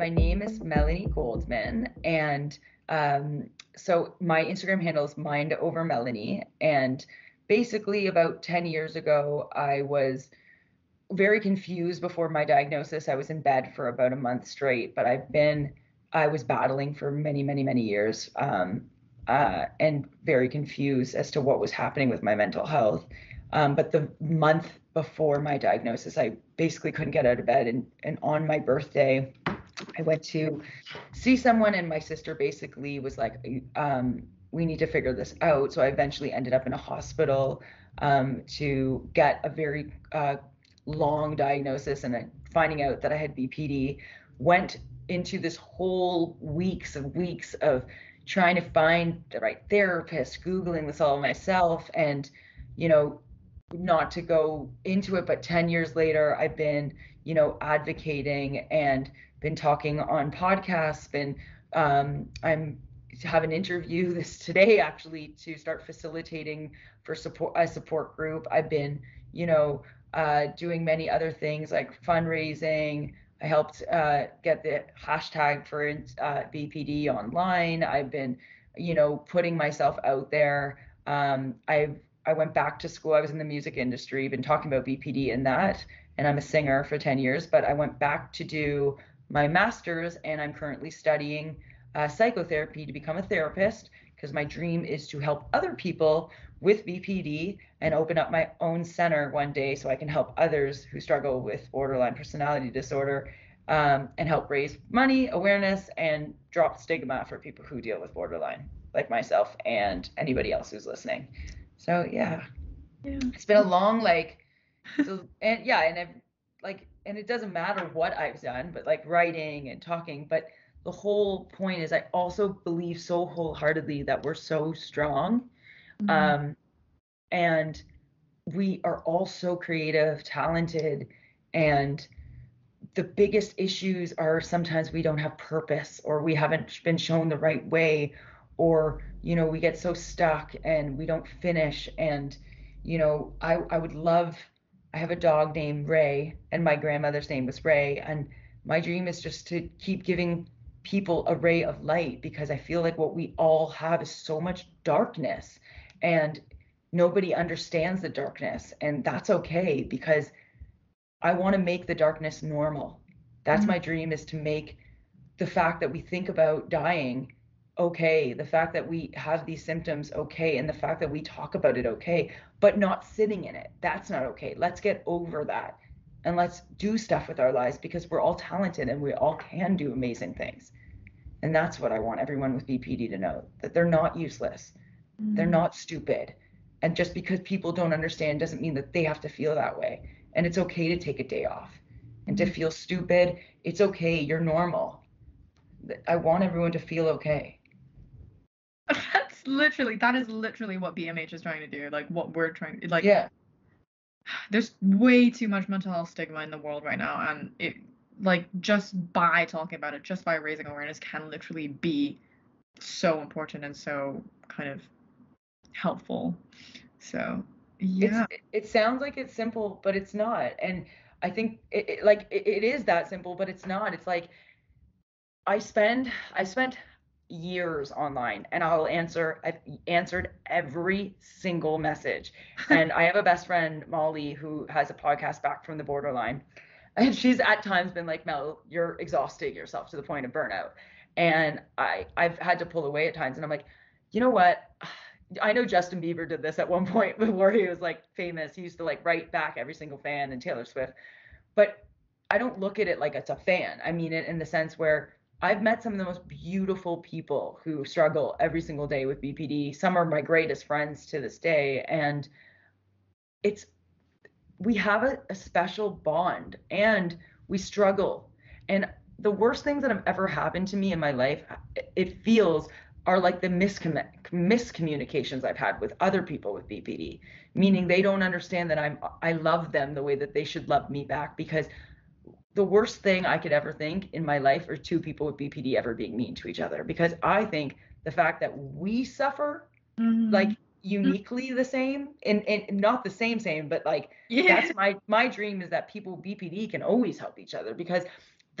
my name is Melanie Goldman, and um, so my Instagram handle is Mind Over Melanie. And basically, about 10 years ago, I was very confused before my diagnosis. I was in bed for about a month straight, but I've been, I was battling for many, many, many years um, uh, and very confused as to what was happening with my mental health. Um, but the month before my diagnosis, I basically couldn't get out of bed. And, and on my birthday, I went to see someone, and my sister basically was like, um, we need to figure this out. So I eventually ended up in a hospital um, to get a very uh, long diagnosis and finding out that I had BPD. Went into this whole weeks and weeks of trying to find the right therapist, Googling this all myself, and, you know, not to go into it, but 10 years later, I've been, you know, advocating and been talking on podcasts, been, um, I'm have an interview this today actually to start facilitating for support a support group. I've been, you know, uh, doing many other things like fundraising. I helped uh, get the hashtag for uh, BPD online. I've been, you know, putting myself out there. Um, I've I went back to school. I was in the music industry, been talking about BPD and that, and I'm a singer for 10 years. But I went back to do my master's, and I'm currently studying uh, psychotherapy to become a therapist because my dream is to help other people with BPD and open up my own center one day so I can help others who struggle with borderline personality disorder um, and help raise money, awareness, and drop stigma for people who deal with borderline, like myself and anybody else who's listening. So yeah, yeah. it's been a long like, so, and yeah, and I've like, and it doesn't matter what I've done, but like writing and talking, but the whole point is I also believe so wholeheartedly that we're so strong. Mm-hmm. Um, and we are all so creative, talented, and the biggest issues are sometimes we don't have purpose or we haven't been shown the right way or you know we get so stuck and we don't finish and you know i i would love i have a dog named ray and my grandmother's name was ray and my dream is just to keep giving people a ray of light because I feel like what we all have is so much darkness and nobody understands the darkness and that's okay because I want to make the darkness normal. That's mm-hmm. my dream is to make the fact that we think about dying okay, the fact that we have these symptoms okay and the fact that we talk about it okay, but not sitting in it. That's not okay. Let's get over that and let's do stuff with our lives because we're all talented and we all can do amazing things. And that's what I want everyone with BPD to know that they're not useless. Mm-hmm. They're not stupid. And just because people don't understand doesn't mean that they have to feel that way. And it's okay to take a day off and to mm-hmm. feel stupid. It's okay. You're normal. I want everyone to feel okay. Literally, that is literally what BMH is trying to do. Like what we're trying like, yeah. there's way too much mental health stigma in the world right now and it like just by talking about it just by raising awareness can literally be so important and so kind of helpful. So yeah. it's, it sounds like it's simple but it's not and i think it, it like it, it is that simple but it's not. It's like i spend i spent years online and I'll answer I've answered every single message. and I have a best friend Molly who has a podcast back from the borderline. And she's at times been like, Mel, you're exhausting yourself to the point of burnout. And I I've had to pull away at times and I'm like, you know what? I know Justin Bieber did this at one point before he was like famous. He used to like write back every single fan and Taylor Swift. But I don't look at it like it's a fan. I mean it in the sense where I've met some of the most beautiful people who struggle every single day with BPD. Some are my greatest friends to this day. And it's, we have a, a special bond and we struggle. And the worst things that have ever happened to me in my life, it feels are like the miscom- miscommunications I've had with other people with BPD, meaning they don't understand that I'm I love them the way that they should love me back because the worst thing I could ever think in my life are two people with BPD ever being mean to each other because I think the fact that we suffer mm-hmm. like uniquely the same and, and not the same same but like yeah. that's my my dream is that people with BPD can always help each other because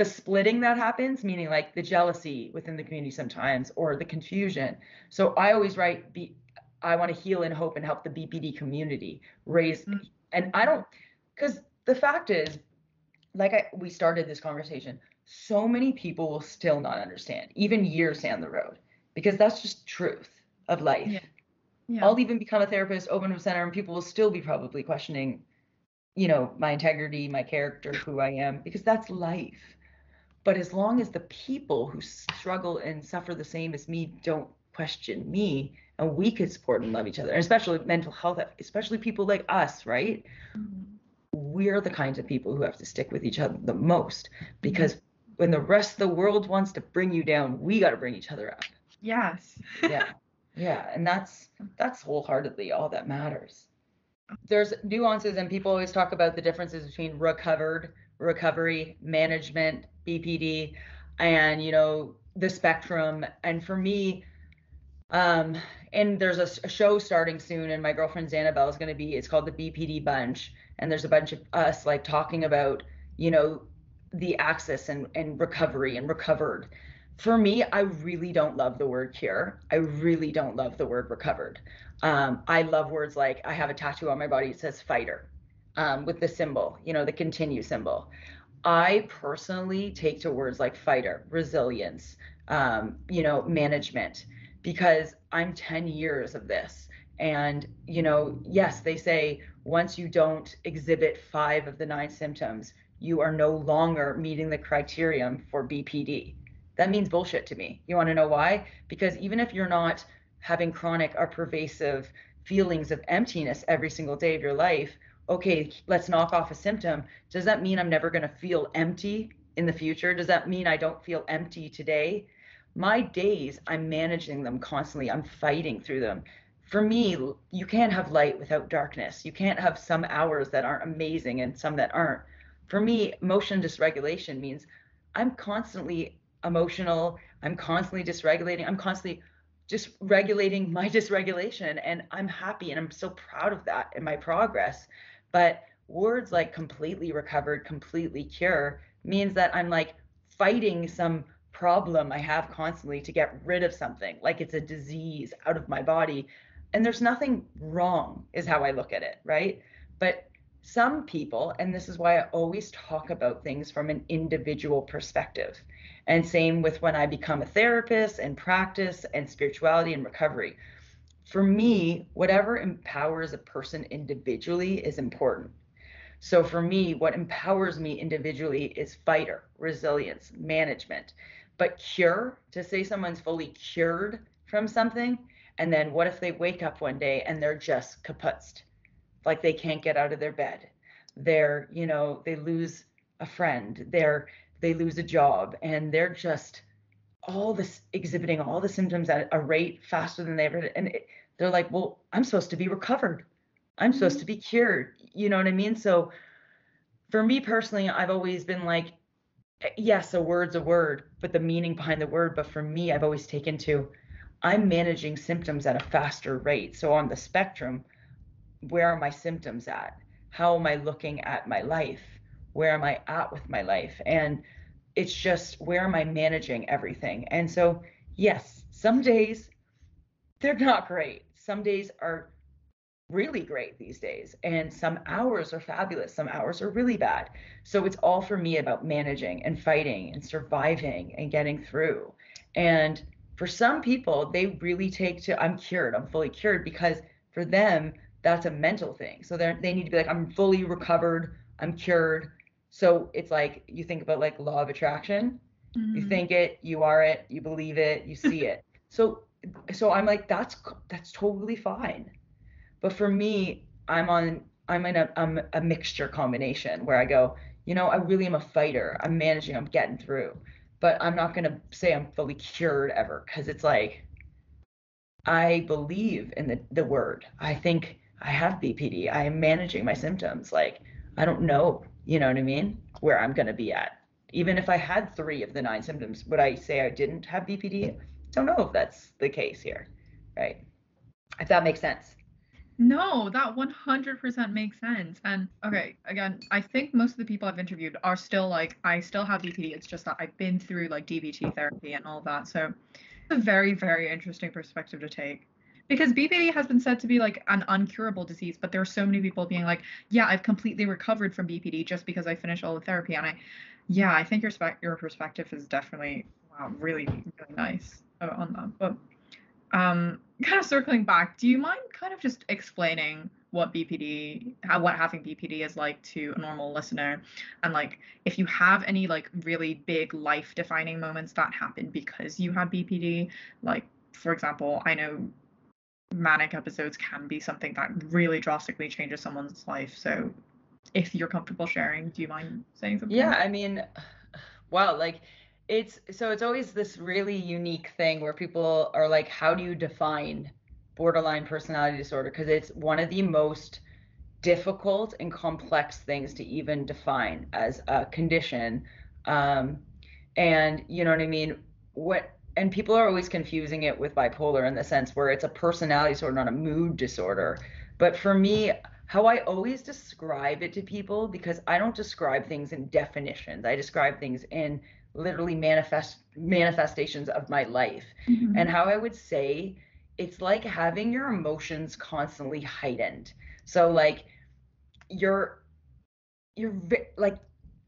the splitting that happens, meaning like the jealousy within the community sometimes or the confusion. So I always write be I want to heal and hope and help the BPD community raise mm-hmm. and I don't because the fact is, like I, we started this conversation, so many people will still not understand, even years down the road, because that's just truth of life. Yeah. Yeah. I'll even become a therapist, open a center, and people will still be probably questioning, you know, my integrity, my character, who I am, because that's life. But as long as the people who struggle and suffer the same as me don't question me, and we could support and love each other, and especially mental health, especially people like us, right? Mm-hmm. We're the kinds of people who have to stick with each other the mm-hmm. most because when the rest of the world wants to bring you down, we got to bring each other up. Yes. yeah. Yeah, and that's that's wholeheartedly all that matters. There's nuances and people always talk about the differences between recovered, recovery, management, BPD, and you know, the spectrum. And for me, um, and there's a, a, show starting soon, and my girlfriend Annabelle is going to be. It's called the BPD Bunch, and there's a bunch of us like talking about, you know, the access and and recovery and recovered. For me, I really don't love the word cure. I really don't love the word recovered. Um, I love words like I have a tattoo on my body. It says fighter, um, with the symbol, you know, the continue symbol. I personally take to words like fighter, resilience, um, you know, management because I'm 10 years of this. And, you know, yes, they say once you don't exhibit five of the nine symptoms, you are no longer meeting the criterion for BPD. That means bullshit to me. You want to know why? Because even if you're not having chronic or pervasive feelings of emptiness every single day of your life, okay, let's knock off a symptom. Does that mean I'm never going to feel empty in the future? Does that mean I don't feel empty today? My days, I'm managing them constantly. I'm fighting through them. For me, you can't have light without darkness. You can't have some hours that aren't amazing and some that aren't. For me, emotion dysregulation means I'm constantly emotional. I'm constantly dysregulating. I'm constantly just regulating my dysregulation. And I'm happy and I'm so proud of that in my progress. But words like completely recovered, completely cure means that I'm like fighting some problem I have constantly to get rid of something, like it's a disease out of my body. And there's nothing wrong, is how I look at it, right? But some people, and this is why I always talk about things from an individual perspective. And same with when I become a therapist and practice and spirituality and recovery. For me, whatever empowers a person individually is important. So for me, what empowers me individually is fighter, resilience, management. But cure, to say someone's fully cured from something, and then what if they wake up one day and they're just kaputzed? Like they can't get out of their bed. They're, you know, they lose a friend, they're they lose a job, and they're just all this exhibiting all the symptoms at a rate faster than they ever and it, they're like, well, I'm supposed to be recovered. I'm supposed mm-hmm. to be cured. You know what I mean? So for me personally, I've always been like, yes, a word's a word, but the meaning behind the word. But for me, I've always taken to I'm managing symptoms at a faster rate. So on the spectrum, where are my symptoms at? How am I looking at my life? Where am I at with my life? And it's just where am I managing everything? And so, yes, some days they're not great. Some days are really great these days. And some hours are fabulous some hours are really bad. So it's all for me about managing and fighting and surviving and getting through. And for some people they really take to i'm cured i'm fully cured because for them that's a mental thing. So they they need to be like i'm fully recovered i'm cured. So it's like you think about like law of attraction. Mm-hmm. you think it you are it you believe it you see it. So so i'm like that's that's totally fine but for me, I'm on I'm in a I'm a mixture combination where I go, you know, I really am a fighter. I'm managing, I'm getting through. But I'm not gonna say I'm fully cured ever because it's like I believe in the, the word. I think I have BPD. I am managing my symptoms. Like I don't know, you know what I mean, where I'm gonna be at. Even if I had three of the nine symptoms, would I say I didn't have BPD? Don't know if that's the case here, right? If that makes sense. No, that 100% makes sense. And okay, again, I think most of the people I've interviewed are still like, I still have BPD. It's just that I've been through like DBT therapy and all that. So it's a very, very interesting perspective to take. Because BPD has been said to be like an uncurable disease, but there are so many people being like, yeah, I've completely recovered from BPD just because I finished all the therapy. And I, yeah, I think your, spe- your perspective is definitely wow, really, really nice uh, on that. But um, kind of circling back, do you mind kind of just explaining what BPD, how what having BPD is like to a normal listener, and like if you have any like really big life defining moments that happened because you had BPD, like for example, I know manic episodes can be something that really drastically changes someone's life. So if you're comfortable sharing, do you mind saying something? Yeah, I mean, wow, like it's so it's always this really unique thing where people are like, how do you define borderline personality disorder? Because it's one of the most difficult and complex things to even define as a condition. Um, and you know what I mean? What and people are always confusing it with bipolar in the sense where it's a personality disorder, not a mood disorder. But for me, how I always describe it to people, because I don't describe things in definitions, I describe things in literally manifest manifestations of my life. Mm-hmm. And how I would say it's like having your emotions constantly heightened. So like you're you're like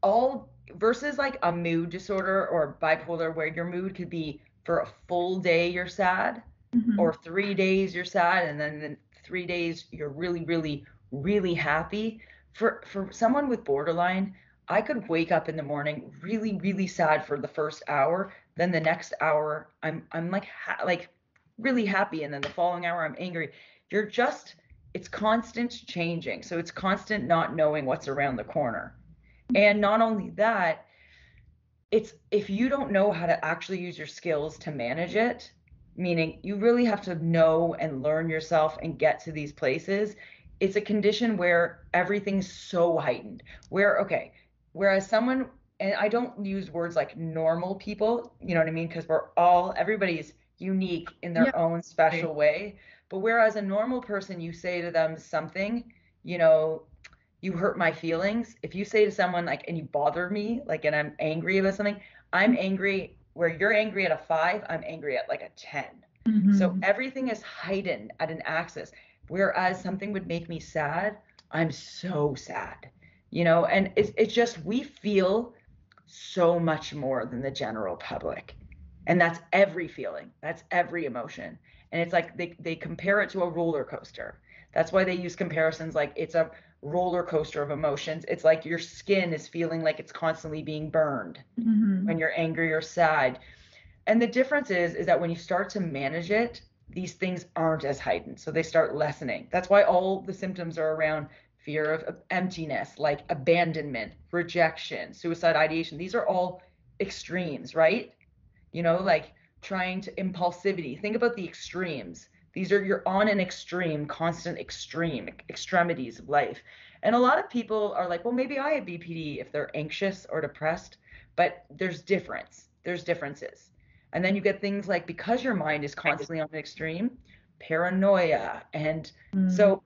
all versus like a mood disorder or bipolar where your mood could be for a full day you're sad mm-hmm. or 3 days you're sad and then the 3 days you're really really really happy. For for someone with borderline, I could wake up in the morning really really sad for the first hour, then the next hour I'm I'm like ha- like really happy and then the following hour I'm angry. You're just it's constant changing. So it's constant not knowing what's around the corner. And not only that, it's if you don't know how to actually use your skills to manage it, meaning you really have to know and learn yourself and get to these places. It's a condition where everything's so heightened. Where okay, whereas someone and I don't use words like normal people, you know what I mean? Because we're all everybody's unique in their yeah. own special way. But whereas a normal person, you say to them something, you know, you hurt my feelings. If you say to someone like, and you bother me, like, and I'm angry about something, I'm angry where you're angry at a five, I'm angry at like a 10. Mm-hmm. So everything is heightened at an axis. Whereas something would make me sad, I'm so sad, you know, and it's, it's just, we feel so much more than the general public. And that's every feeling, that's every emotion. And it's like they, they compare it to a roller coaster. That's why they use comparisons like it's a roller coaster of emotions. It's like your skin is feeling like it's constantly being burned mm-hmm. when you're angry or sad. And the difference is is that when you start to manage it, these things aren't as heightened. So they start lessening. That's why all the symptoms are around fear of emptiness, like abandonment, rejection, suicide ideation. These are all extremes, right? You know, like trying to impulsivity. Think about the extremes. These are you're on an extreme, constant extreme extremities of life. And a lot of people are like, well, maybe I have BPD if they're anxious or depressed, but there's difference. There's differences. And then you get things like because your mind is constantly on an extreme, paranoia. And mm. so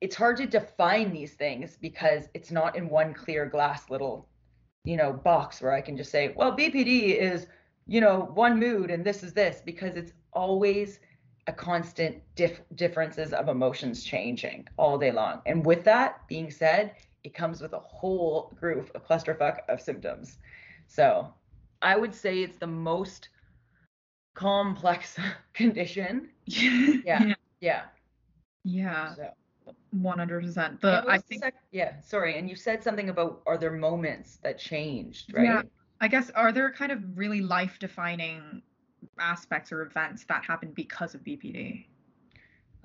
it's hard to define these things because it's not in one clear glass little, you know, box where I can just say, well, BPD is, you know, one mood and this is this because it's always a constant dif- differences of emotions changing all day long. And with that being said, it comes with a whole group, a clusterfuck of symptoms. So I would say it's the most complex condition. yeah. Yeah. Yeah. So. 100%. The I think sec- yeah, sorry, and you said something about are there moments that changed, right? Yeah. I guess are there kind of really life defining aspects or events that happen because of BPD?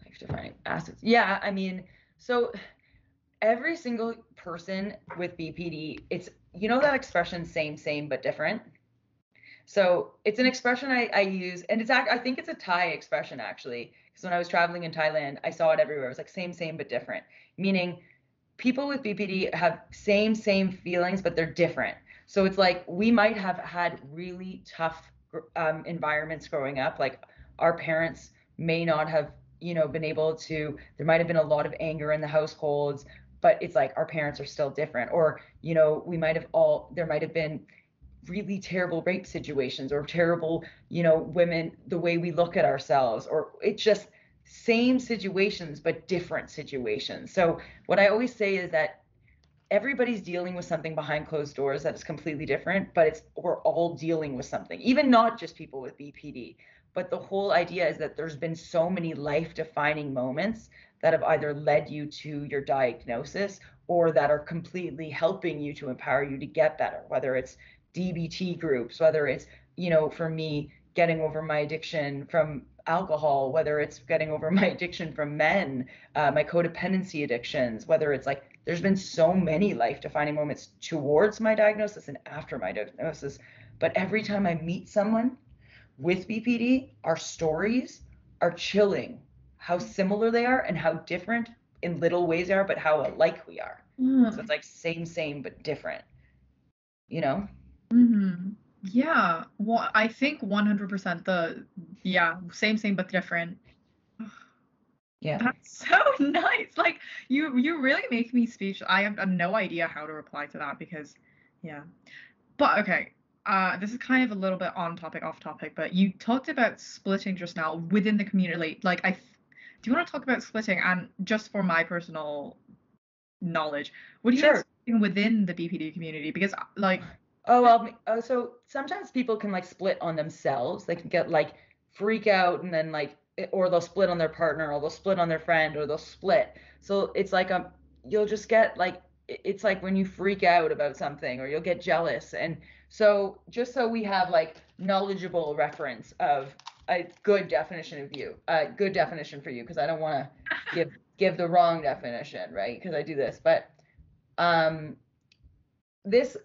Life defining aspects. Yeah, I mean, so every single person with BPD, it's you know that expression same same but different. So it's an expression I, I use, and it's I think it's a Thai expression actually, because when I was traveling in Thailand, I saw it everywhere. It was like same same but different, meaning people with BPD have same same feelings but they're different. So it's like we might have had really tough um, environments growing up. Like our parents may not have you know, been able to, there might have been a lot of anger in the households, but it's like our parents are still different. Or, you know, we might have all, there might have been really terrible rape situations or terrible, you know, women, the way we look at ourselves, or it's just same situations, but different situations. So, what I always say is that everybody's dealing with something behind closed doors that is completely different, but it's we're all dealing with something, even not just people with BPD. But the whole idea is that there's been so many life defining moments that have either led you to your diagnosis or that are completely helping you to empower you to get better, whether it's DBT groups, whether it's, you know, for me, getting over my addiction from alcohol, whether it's getting over my addiction from men, uh, my codependency addictions, whether it's like there's been so many life defining moments towards my diagnosis and after my diagnosis. But every time I meet someone with BPD, our stories are chilling how similar they are and how different in little ways they are, but how alike we are. Mm. So it's like same, same, but different, you know? Mm-hmm. Yeah. Well, I think 100% the, yeah, same, same, but different. Yeah. That's so nice. Like you you really make me speechless. I have no idea how to reply to that because yeah. But okay. Uh this is kind of a little bit on topic off topic, but you talked about splitting just now within the community. Like I do you want to talk about splitting and just for my personal knowledge, what do you sure. within the BPD community because like Oh well, oh, so sometimes people can like split on themselves. They can get like freak out and then like or they'll split on their partner or they'll split on their friend or they'll split. So it's like um you'll just get like it's like when you freak out about something or you'll get jealous. And so just so we have like knowledgeable reference of a good definition of you a good definition for you because i don't want to give give the wrong definition right? Because i do this. But um this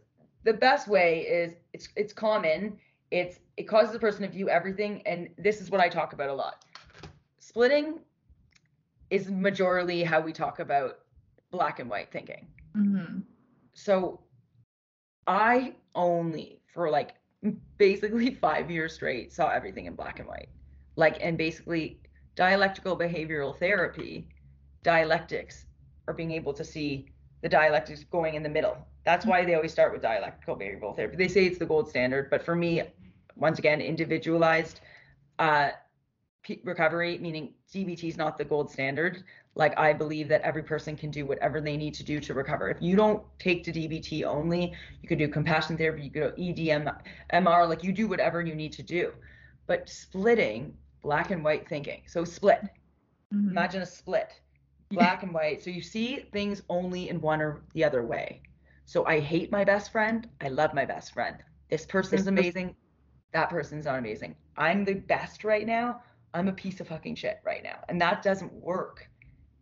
the best way is it's it's common it's it causes a person to view everything and this is what i talk about a lot splitting is majorly how we talk about black and white thinking. Mm-hmm. So I only for like basically five years straight saw everything in black and white. Like, and basically dialectical behavioral therapy, dialectics, are being able to see the dialect is going in the middle. That's why they always start with dialectical behavioral therapy. They say it's the gold standard, but for me, once again, individualized. Uh, recovery, meaning DBT is not the gold standard. Like I believe that every person can do whatever they need to do to recover. If you don't take to DBT only, you could do compassion therapy, you could do EDM, MR, like you do whatever you need to do. But splitting black and white thinking. So split. Mm-hmm. Imagine a split, black and white. So you see things only in one or the other way. So I hate my best friend. I love my best friend. This person's amazing. That person's not amazing. I'm the best right now. I'm a piece of fucking shit right now. And that doesn't work,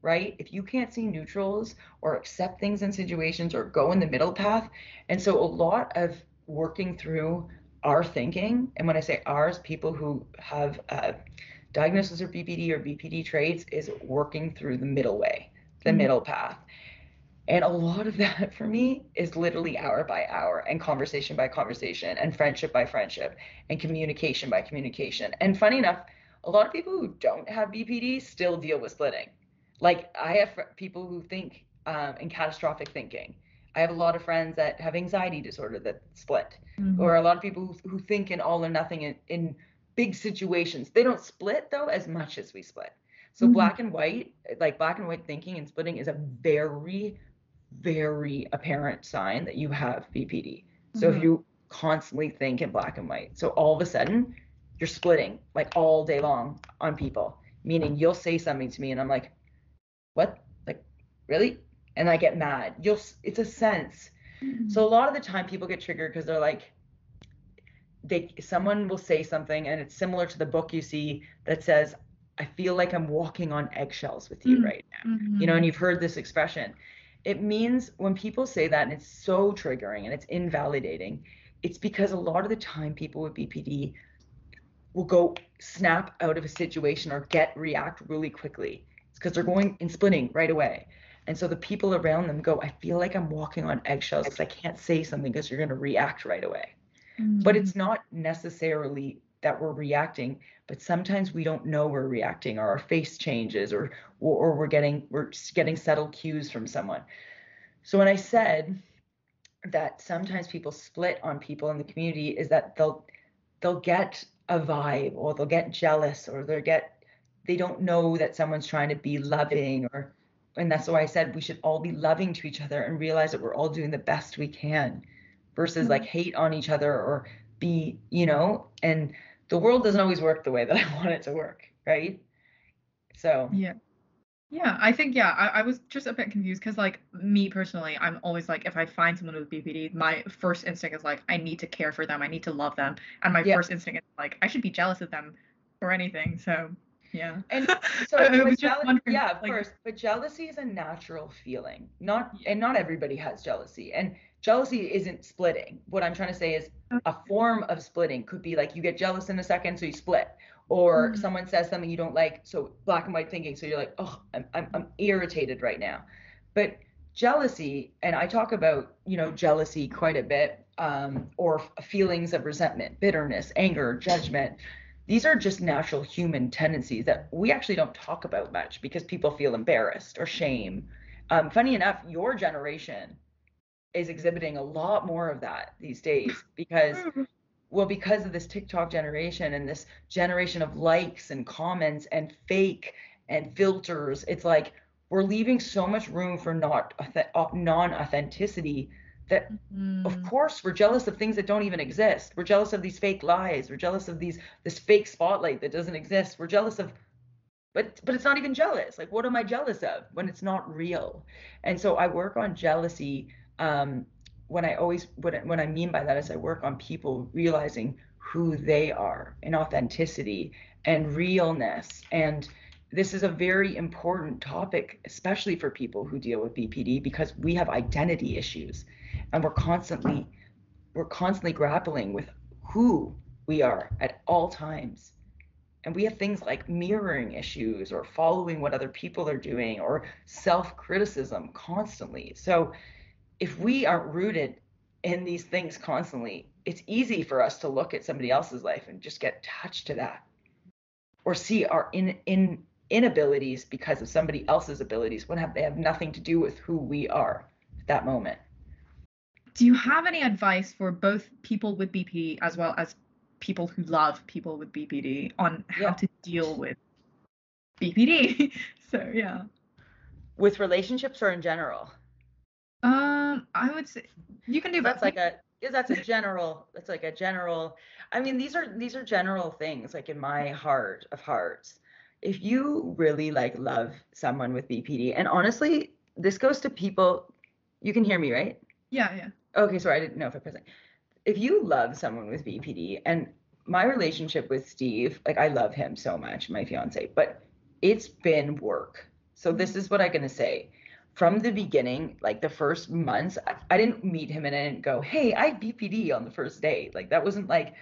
right? If you can't see neutrals or accept things in situations or go in the middle path. And so a lot of working through our thinking, and when I say ours, people who have uh, diagnosis of BPD or BPD traits, is working through the middle way, the mm-hmm. middle path. And a lot of that for me is literally hour by hour and conversation by conversation and friendship by friendship and communication by communication. And funny enough, a lot of people who don't have BPD still deal with splitting. Like I have people who think um, in catastrophic thinking. I have a lot of friends that have anxiety disorder that split, mm-hmm. or a lot of people who, who think in all or nothing in, in big situations. They don't split though as much as we split. So mm-hmm. black and white, like black and white thinking and splitting is a very, very apparent sign that you have BPD. So mm-hmm. if you constantly think in black and white, so all of a sudden you're splitting like all day long on people. Meaning you'll say something to me and I'm like, what? Like, really? And I get mad. You'll it's a sense. Mm-hmm. So a lot of the time people get triggered because they're like, they someone will say something and it's similar to the book you see that says, I feel like I'm walking on eggshells with you mm-hmm. right now. Mm-hmm. You know, and you've heard this expression. It means when people say that and it's so triggering and it's invalidating, it's because a lot of the time people with BPD will go snap out of a situation or get react really quickly. It's because they're going in splitting right away. And so the people around them go, I feel like I'm walking on eggshells because I can't say something because you're going to react right away. Mm-hmm. But it's not necessarily that we're reacting, but sometimes we don't know we're reacting or our face changes or or, or we're getting we're getting subtle cues from someone. So when I said that sometimes people split on people in the community is that they'll they'll get a vibe or they'll get jealous or they'll get they don't know that someone's trying to be loving or and that's why I said we should all be loving to each other and realize that we're all doing the best we can versus mm-hmm. like hate on each other or be, you know, and the world doesn't always work the way that I want it to work, right? So yeah. Yeah, I think yeah, I, I was just a bit confused because like me personally, I'm always like if I find someone with BPD, my first instinct is like I need to care for them, I need to love them, and my yeah. first instinct is like I should be jealous of them or anything. So yeah. And so I was just yeah, of like, course, but jealousy is a natural feeling. Not and not everybody has jealousy. And jealousy isn't splitting. What I'm trying to say is a form of splitting could be like you get jealous in a second, so you split. Or mm-hmm. someone says something you don't like so black and white thinking so you're like oh I'm, I'm, I'm irritated right now. But jealousy and i talk about you know jealousy quite a bit um, or feelings of resentment bitterness anger judgment. These are just natural human tendencies that we actually don't talk about much because people feel embarrassed or shame. Um, funny enough your generation is exhibiting a lot more of that these days because mm well because of this tiktok generation and this generation of likes and comments and fake and filters it's like we're leaving so much room for not uh, non-authenticity that mm. of course we're jealous of things that don't even exist. We're jealous of these fake lies. We're jealous of these this fake spotlight that doesn't exist. We're jealous of but but it's not even jealous. Like what am i jealous of when it's not real? And so i work on jealousy um, when I always what what I mean by that is I work on people realizing who they are in authenticity and realness. And this is a very important topic especially for people who deal with BPD because we have identity issues and we're constantly we're constantly grappling with who we are at all times. And we have things like mirroring issues or following what other people are doing or self-criticism constantly. So if we aren't rooted in these things constantly, it's easy for us to look at somebody else's life and just get attached to that or see our in, in inabilities because of somebody else's abilities when have, they have nothing to do with who we are at that moment. Do you have any advice for both people with BPD as well as people who love people with BPD on how yeah. to deal with BPD? so, yeah. With relationships or in general? Uh, Um, I would say you can do that's like a that's a general that's like a general I mean these are these are general things like in my heart of hearts. If you really like love someone with BPD and honestly this goes to people you can hear me, right? Yeah, yeah. Okay, sorry, I didn't know if I present. If you love someone with BPD and my relationship with Steve, like I love him so much, my fiance, but it's been work. So this is what I'm gonna say from the beginning, like the first months, I, didn't meet him and I didn't go, hey, I BPD on the first day. Like that wasn't like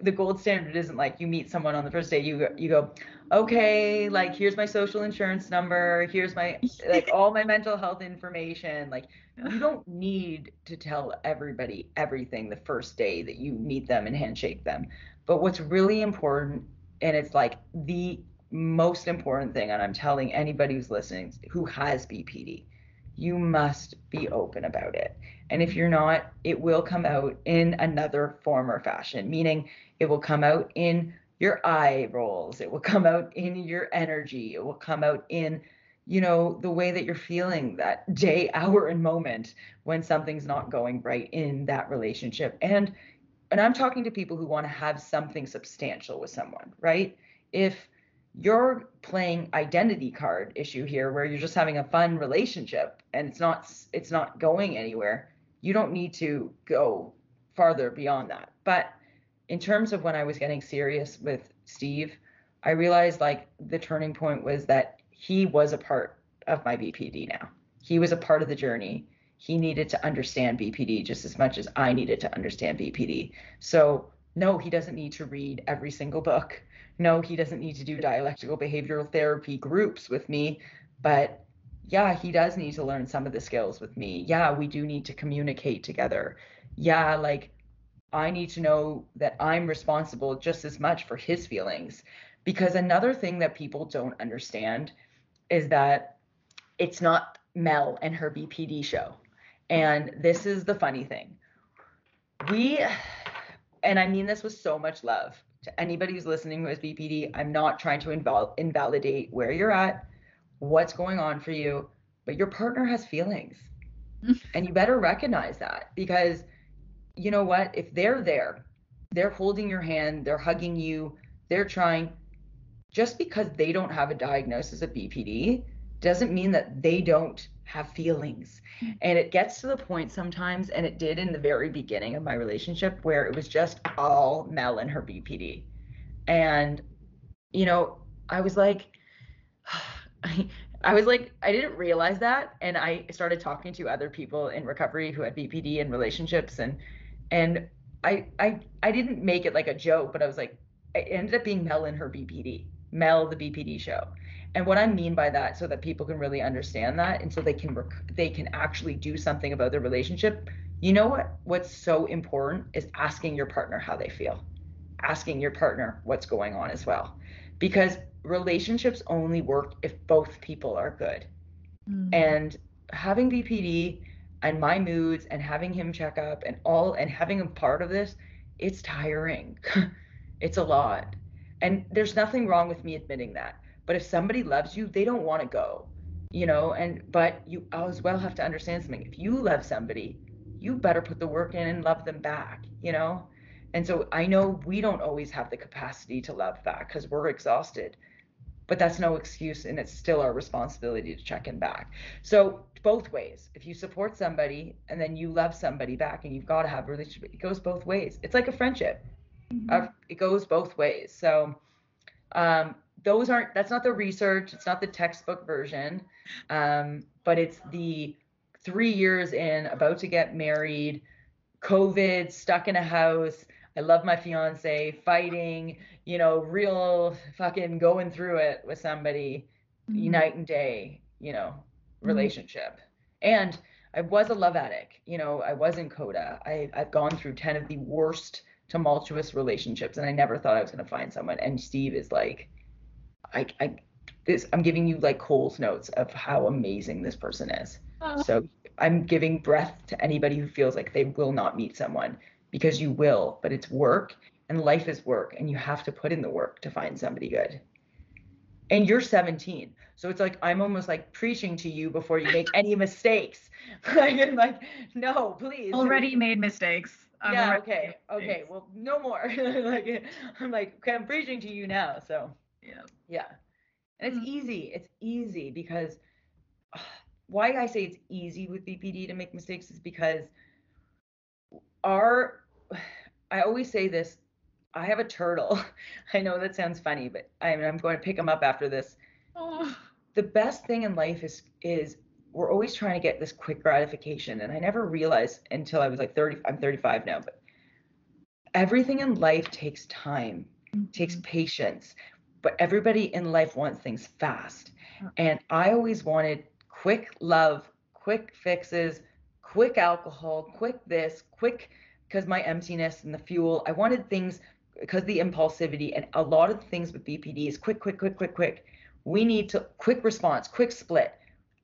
the gold standard isn't like you meet someone on the first day you you go okay like here's my social insurance number here's my like all my mental health information like you don't need to tell everybody everything the first day that you meet them and handshake them but what's really important and it's like the most important thing and i'm telling anybody who's listening who has bpd you must be open about it. And if you're not, it will come out in another form or fashion, meaning it will come out in your eye rolls, it will come out in your energy, it will come out in, you know, the way that you're feeling that day, hour, and moment when something's not going right in that relationship. And and I'm talking to people who want to have something substantial with someone, right? If you're playing identity card issue here where you're just having a fun relationship and it's not it's not going anywhere you don't need to go farther beyond that. But in terms of when i was getting serious with steve i realized like the turning point was that he was a part of my bpd now. He was a part of the journey. He needed to understand bpd just as much as i needed to understand bpd so no he doesn't need to read every single book. No, he doesn't need to do dialectical behavioral therapy groups with me, but yeah, he does need to learn some of the skills with me. Yeah, we do need to communicate together. Yeah, like I need to know that I'm responsible just as much for his feelings. Because another thing that people don't understand is that it's not Mel and her BPD show. And this is the funny thing. We, and I mean this with so much love to anybody who's listening who has BPD, I'm not trying to inval- invalidate where you're at, what's going on for you, but your partner has feelings. Mm. and you better recognize that because you know what? If they're there, they're holding your hand, they're hugging you, they're trying, just because they don't have a diagnosis of BPD doesn't mean that they don't have feelings. Mm. And it gets to the point sometimes, and it did in the very beginning of my relationship, where it was just all Mel and her BPD. And, you know, I was like, I was like, I didn't realize that. And I started talking to other people in recovery who had BPD and relationships. And, and I, I, I didn't make it like a joke, but I was like, it ended up being Mel and her BPD, Mel, the BPD show and what i mean by that so that people can really understand that and so they can rec- they can actually do something about their relationship you know what what's so important is asking your partner how they feel asking your partner what's going on as well because relationships only work if both people are good mm. and having bpd and my moods and having him check up and all and having him part of this it's tiring it's a lot and there's nothing wrong with me admitting that but if somebody loves you, they don't want to go, you know, and but you as well have to understand something. If you love somebody, you better put the work in and love them back, you know? And so I know we don't always have the capacity to love back because we're exhausted, but that's no excuse and it's still our responsibility to check in back. So both ways. If you support somebody and then you love somebody back and you've got to have a relationship, it goes both ways. It's like a friendship. Mm-hmm. Uh, it goes both ways. So um, those aren't that's not the research it's not the textbook version um, but it's the three years in about to get married covid stuck in a house i love my fiance fighting you know real fucking going through it with somebody mm-hmm. night and day you know mm-hmm. relationship mm-hmm. and i was a love addict you know i was in CoDA I, i've gone through 10 of the worst tumultuous relationships and i never thought i was going to find someone and steve is like I, I this I'm giving you like Cole's notes of how amazing this person is. Oh. So I'm giving breath to anybody who feels like they will not meet someone because you will, but it's work and life is work and you have to put in the work to find somebody good. And you're 17. So it's like I'm almost like preaching to you before you make any mistakes. like I'm like, no, please. Already made mistakes. I'm yeah, okay. Okay. Well, no more. like I'm like, okay, I'm preaching to you now. So yeah. Yeah. And it's mm-hmm. easy. It's easy because uh, why I say it's easy with BPD to make mistakes is because our I always say this I have a turtle. I know that sounds funny, but I mean, I'm going to pick him up after this. Oh. The best thing in life is is we're always trying to get this quick gratification, and I never realized until I was like 30. I'm 35 now, but everything in life takes time, mm-hmm. takes patience but everybody in life wants things fast. And I always wanted quick love, quick fixes, quick alcohol, quick this, quick because my emptiness and the fuel. I wanted things because the impulsivity and a lot of things with BPD is quick, quick, quick, quick, quick. We need to quick response, quick split.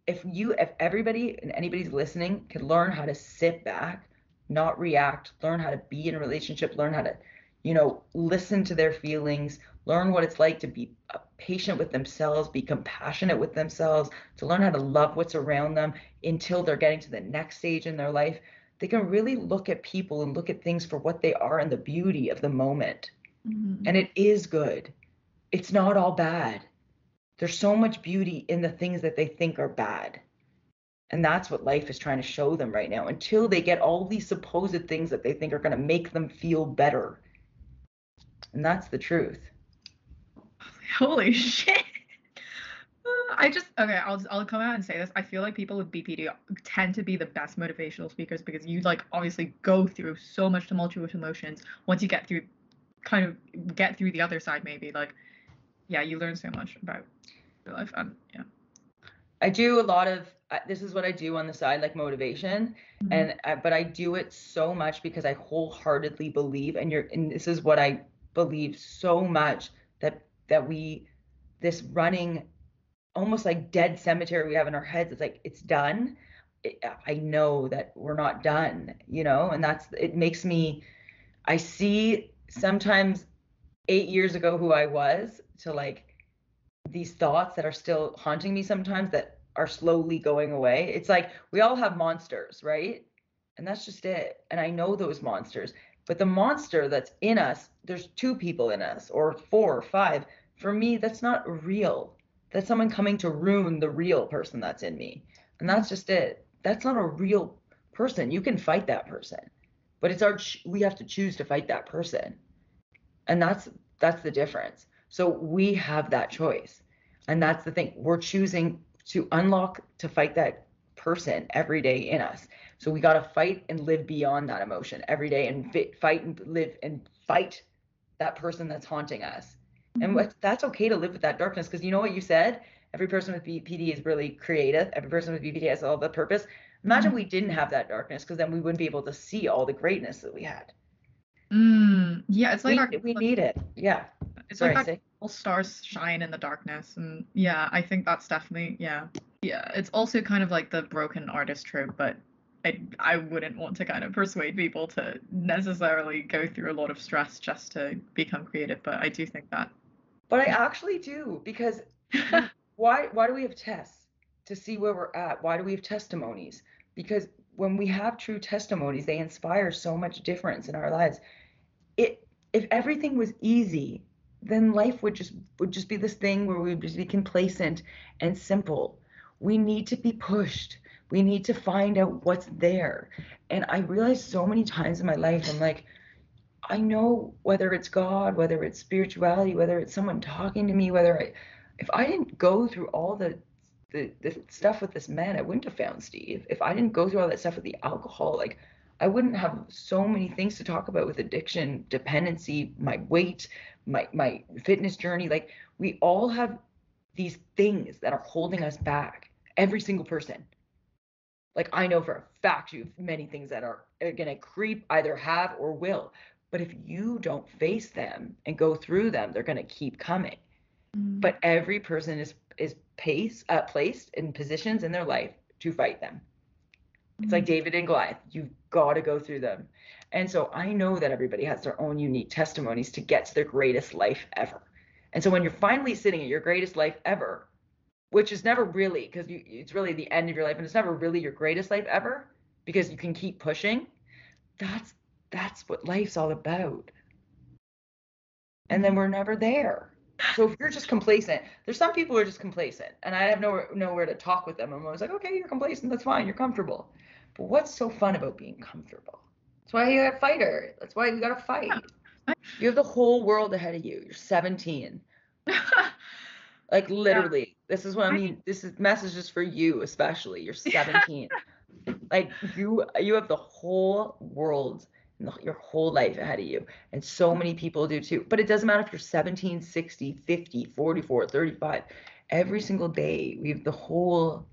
If you, if everybody and anybody's listening can learn how to sit back, not react, learn how to be in a relationship, learn how to, you know, listen to their feelings, learn what it's like to be patient with themselves, be compassionate with themselves, to learn how to love what's around them until they're getting to the next stage in their life, they can really look at people and look at things for what they are and the beauty of the moment. Mm-hmm. And it is good. It's not all bad. There's so much beauty in the things that they think are bad. And that's what life is trying to show them right now until they get all these supposed things that they think are going to make them feel better. And that's the truth. Holy shit. I just okay. I'll I'll come out and say this. I feel like people with BPD tend to be the best motivational speakers because you like obviously go through so much tumultuous emotions. Once you get through, kind of get through the other side, maybe like, yeah, you learn so much about your life and yeah. I do a lot of this is what I do on the side, like motivation, Mhm. and I, but I do it so much because I wholeheartedly believe, and you're, and this is what I believe so much that that we, this running, almost like dead cemetery we have in our heads. It's like it's done. I know that we're not done, you know, and that's it makes me. I see sometimes eight years ago who I was to like these thoughts that are still haunting me sometimes that are slowly going away. It's like we all have monsters, right? And that's just it. And I know those monsters. But the monster that's in us, there's two people in us, or four or five. For me, that's not real. That's someone coming to ruin the real person that's in me. And that's just it. That's not a real person. You can fight that person. But it's our we have to choose to fight that person. And that's that's the difference. So we have that choice. And that's the thing. We're choosing to unlock to fight that person every day in us. So we got to fight and live beyond that emotion every day and fight and live and fight that person that's haunting us. Mm-hmm. And that's okay to live with that darkness because you know what you said? Every person with BPD is really creative. Every person with BPD has all the purpose. Imagine mm-hmm. we didn't have that darkness because then we wouldn't be able to see all the greatness that we had. Mm, yeah, it's like we, our, we need it. Yeah. It's Sorry, like all stars shine in the darkness, and yeah, I think that's definitely yeah, yeah. It's also kind of like the broken artist trope, but I I wouldn't want to kind of persuade people to necessarily go through a lot of stress just to become creative, but I do think that. But I actually do because why why do we have tests to see where we're at? Why do we have testimonies? Because when we have true testimonies, they inspire so much difference in our lives. It if everything was easy, then life would just would just be this thing where we would just be complacent and simple. We need to be pushed. We need to find out what's there. And I realized so many times in my life, I'm like, I know whether it's God, whether it's spirituality, whether it's someone talking to me, whether I, if I didn't go through all the, the the stuff with this man, I wouldn't have found Steve. If I didn't go through all that stuff with the alcohol, like I wouldn't have so many things to talk about with addiction, dependency, my weight, my my fitness journey. Like we all have these things that are holding us back every single person. Like i know for a fact you have many things that are, are going to creep either have or will but if you don't face them and go through them they're going to keep coming mm. but every person is is pace uh, placed in positions in their life to fight them mm. it's like mm. david and goliath you've got to go through them and so I know that everybody has their own unique testimonies to get to their greatest life ever. And so when you're finally sitting at your greatest life ever, which is never really because it's really the end of your life and it's never really your greatest life ever because you can keep pushing. That's that's what life's all about. And then mm-hmm. we're never there. So if you're just complacent, there's some people who are just complacent, and I have nowhere nowhere to talk with them. I'm always like, okay, you're complacent, that's fine, you're comfortable. But what's so fun about being comfortable? That's why you're a fighter. That's why you got to fight. You have the whole world ahead of you. You're 17. like literally, yeah. this is what I mean. This is messages for you, especially. You're 17. like you, you have the whole world your whole life ahead of you. And so many people do too. But it doesn't matter if you're 17, 60, 50, 44, 35. Every single day, we have the whole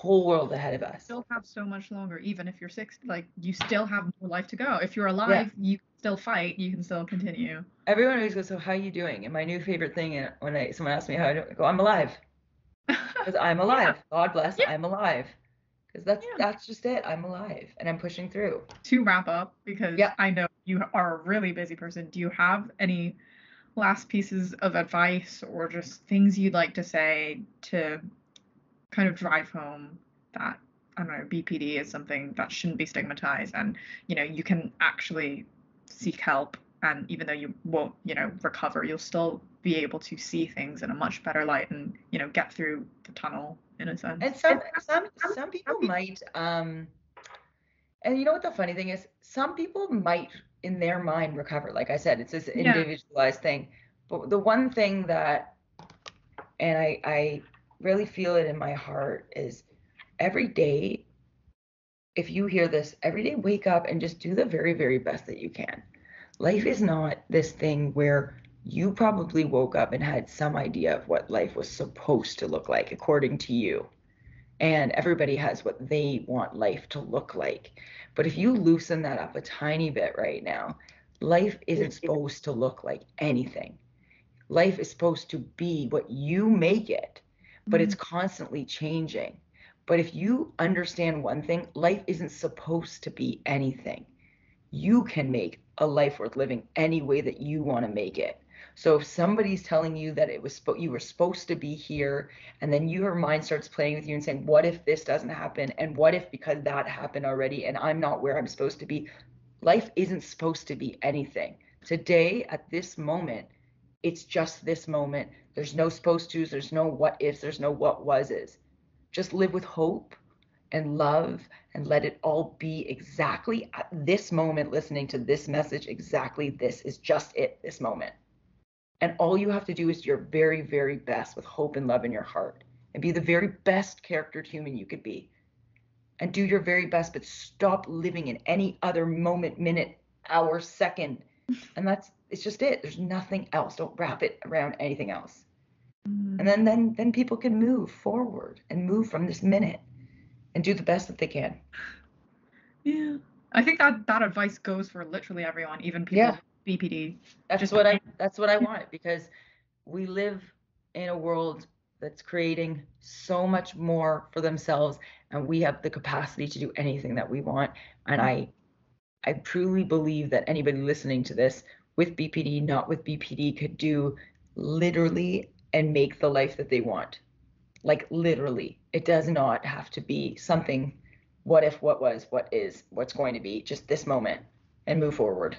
whole world ahead of us. Still have so much longer, even if you're six. Like you still have more life to go. If you're alive, yeah. you can still fight. You can still continue. Everyone always goes, "So how are you doing?" And my new favorite thing, uh, when I someone asks me how I do, I go, "I'm alive." Because I'm alive. yeah. God bless. Yeah. I'm alive. Because that's yeah. that's just it. I'm alive and I'm pushing through. To wrap up, because yeah. I know you are a really busy person. Do you have any last pieces of advice or just things you'd like to say to kind of drive home that I don't know BPD is something that shouldn't be stigmatized, and you know you can actually seek help, and even though you won't you know recover, you'll still be able to see things in a much better light, and you know get through the tunnel in a sense. And some some some people might um, and you know what the funny thing is, some people might in their mind recover. Like I said, it's this individualized yeah. thing. But the one thing that, and I I really feel it in my heart is every day if you hear this every day wake up and just do the very very best that you can life is not this thing where you probably woke up and had some idea of what life was supposed to look like according to you and everybody has what they want life to look like. But if you loosen that up a tiny bit right now, life isn't supposed to look like anything. Life is supposed to be what you make it, but it's Mm-hmm. constantly changing. But if you understand one thing, life isn't supposed to be anything. You can make a life worth living any way that you want to make it. So if somebody's telling you that it was you were supposed to be here, and then your mind starts playing with you and saying, "What if this doesn't happen? And what if because that happened already, and I'm not where I'm supposed to be?" Life isn't supposed to be anything. Today, at this moment, it's just this moment. There's no supposed tos, there's no what ifs, there's no what wases. Just live with hope and love and let it all be exactly at this moment, listening to this message. Exactly this is just it, this moment. And all you have to do is your very, very best with hope and love in your heart and be the very best charactered human you could be. And do your very best, but stop living in any other moment, minute, hour, second. And that's it's just it. There's nothing else. Don't wrap it around anything else. Mm-hmm. And then then then people can move forward and move from this minute and do the best that they can. Yeah. I think that that advice goes for literally everyone, even people Yeah. BPD. That's Just what I that's what I want because we live in a world that's creating so much more for themselves and we have the capacity to do anything that we want and I I truly believe that anybody listening to this with BPD not with BPD could do literally and make the life that they want. Like literally. It does not have to be something what if what was what is what's going to be just this moment and move forward.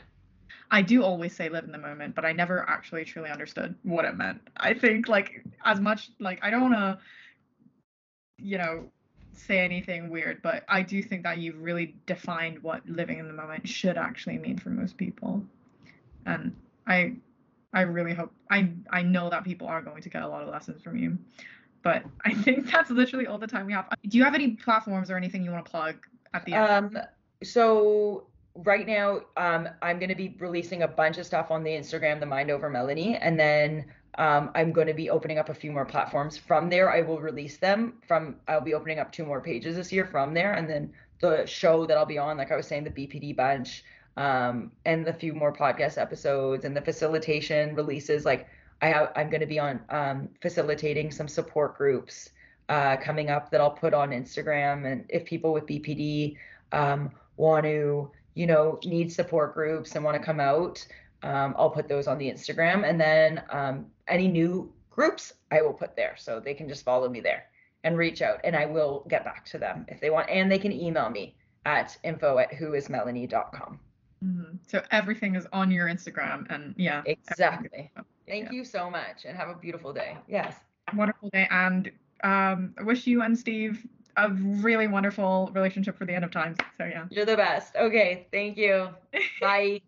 I do always say live in the moment, but I never actually truly understood what it meant. I think like as much like I don't want to you know say anything weird, but I do think that you've really defined what living in the moment should actually mean for most people. And I I really hope I I know that people are going to get a lot of lessons from you. But I think that's literally all the time we have. Do you have any platforms or anything you want to plug at the end? Um, so right now, um, I'm going to be releasing a bunch of stuff on the Instagram, the Mind Over Melanie, and then um, I'm going to be opening up a few more platforms. From there, I will release them. From I'll be opening up two more pages this year from there, and then the show that I'll be on, like I was saying, the BPD bunch, um, and the few more podcast episodes and the facilitation releases. Like I have, I'm going to be on um, facilitating some support groups uh, coming up that I'll put on Instagram, and if people with BPD um, want to, you know, need support groups and want to come out, um, I'll put those on the Instagram. And then um, any new groups, I will put there. So they can just follow me there and reach out, and I will get back to them if they want. And they can email me at info at whoismelanie.com. Mhm. So everything is on your Instagram, and yeah, Exactly. Thank Yeah. you so much and have a beautiful day. Yes. Wonderful day, and um, I wish you and Steve a really wonderful relationship for the end of times. So yeah. You're the best. Okay. Thank you. Bye.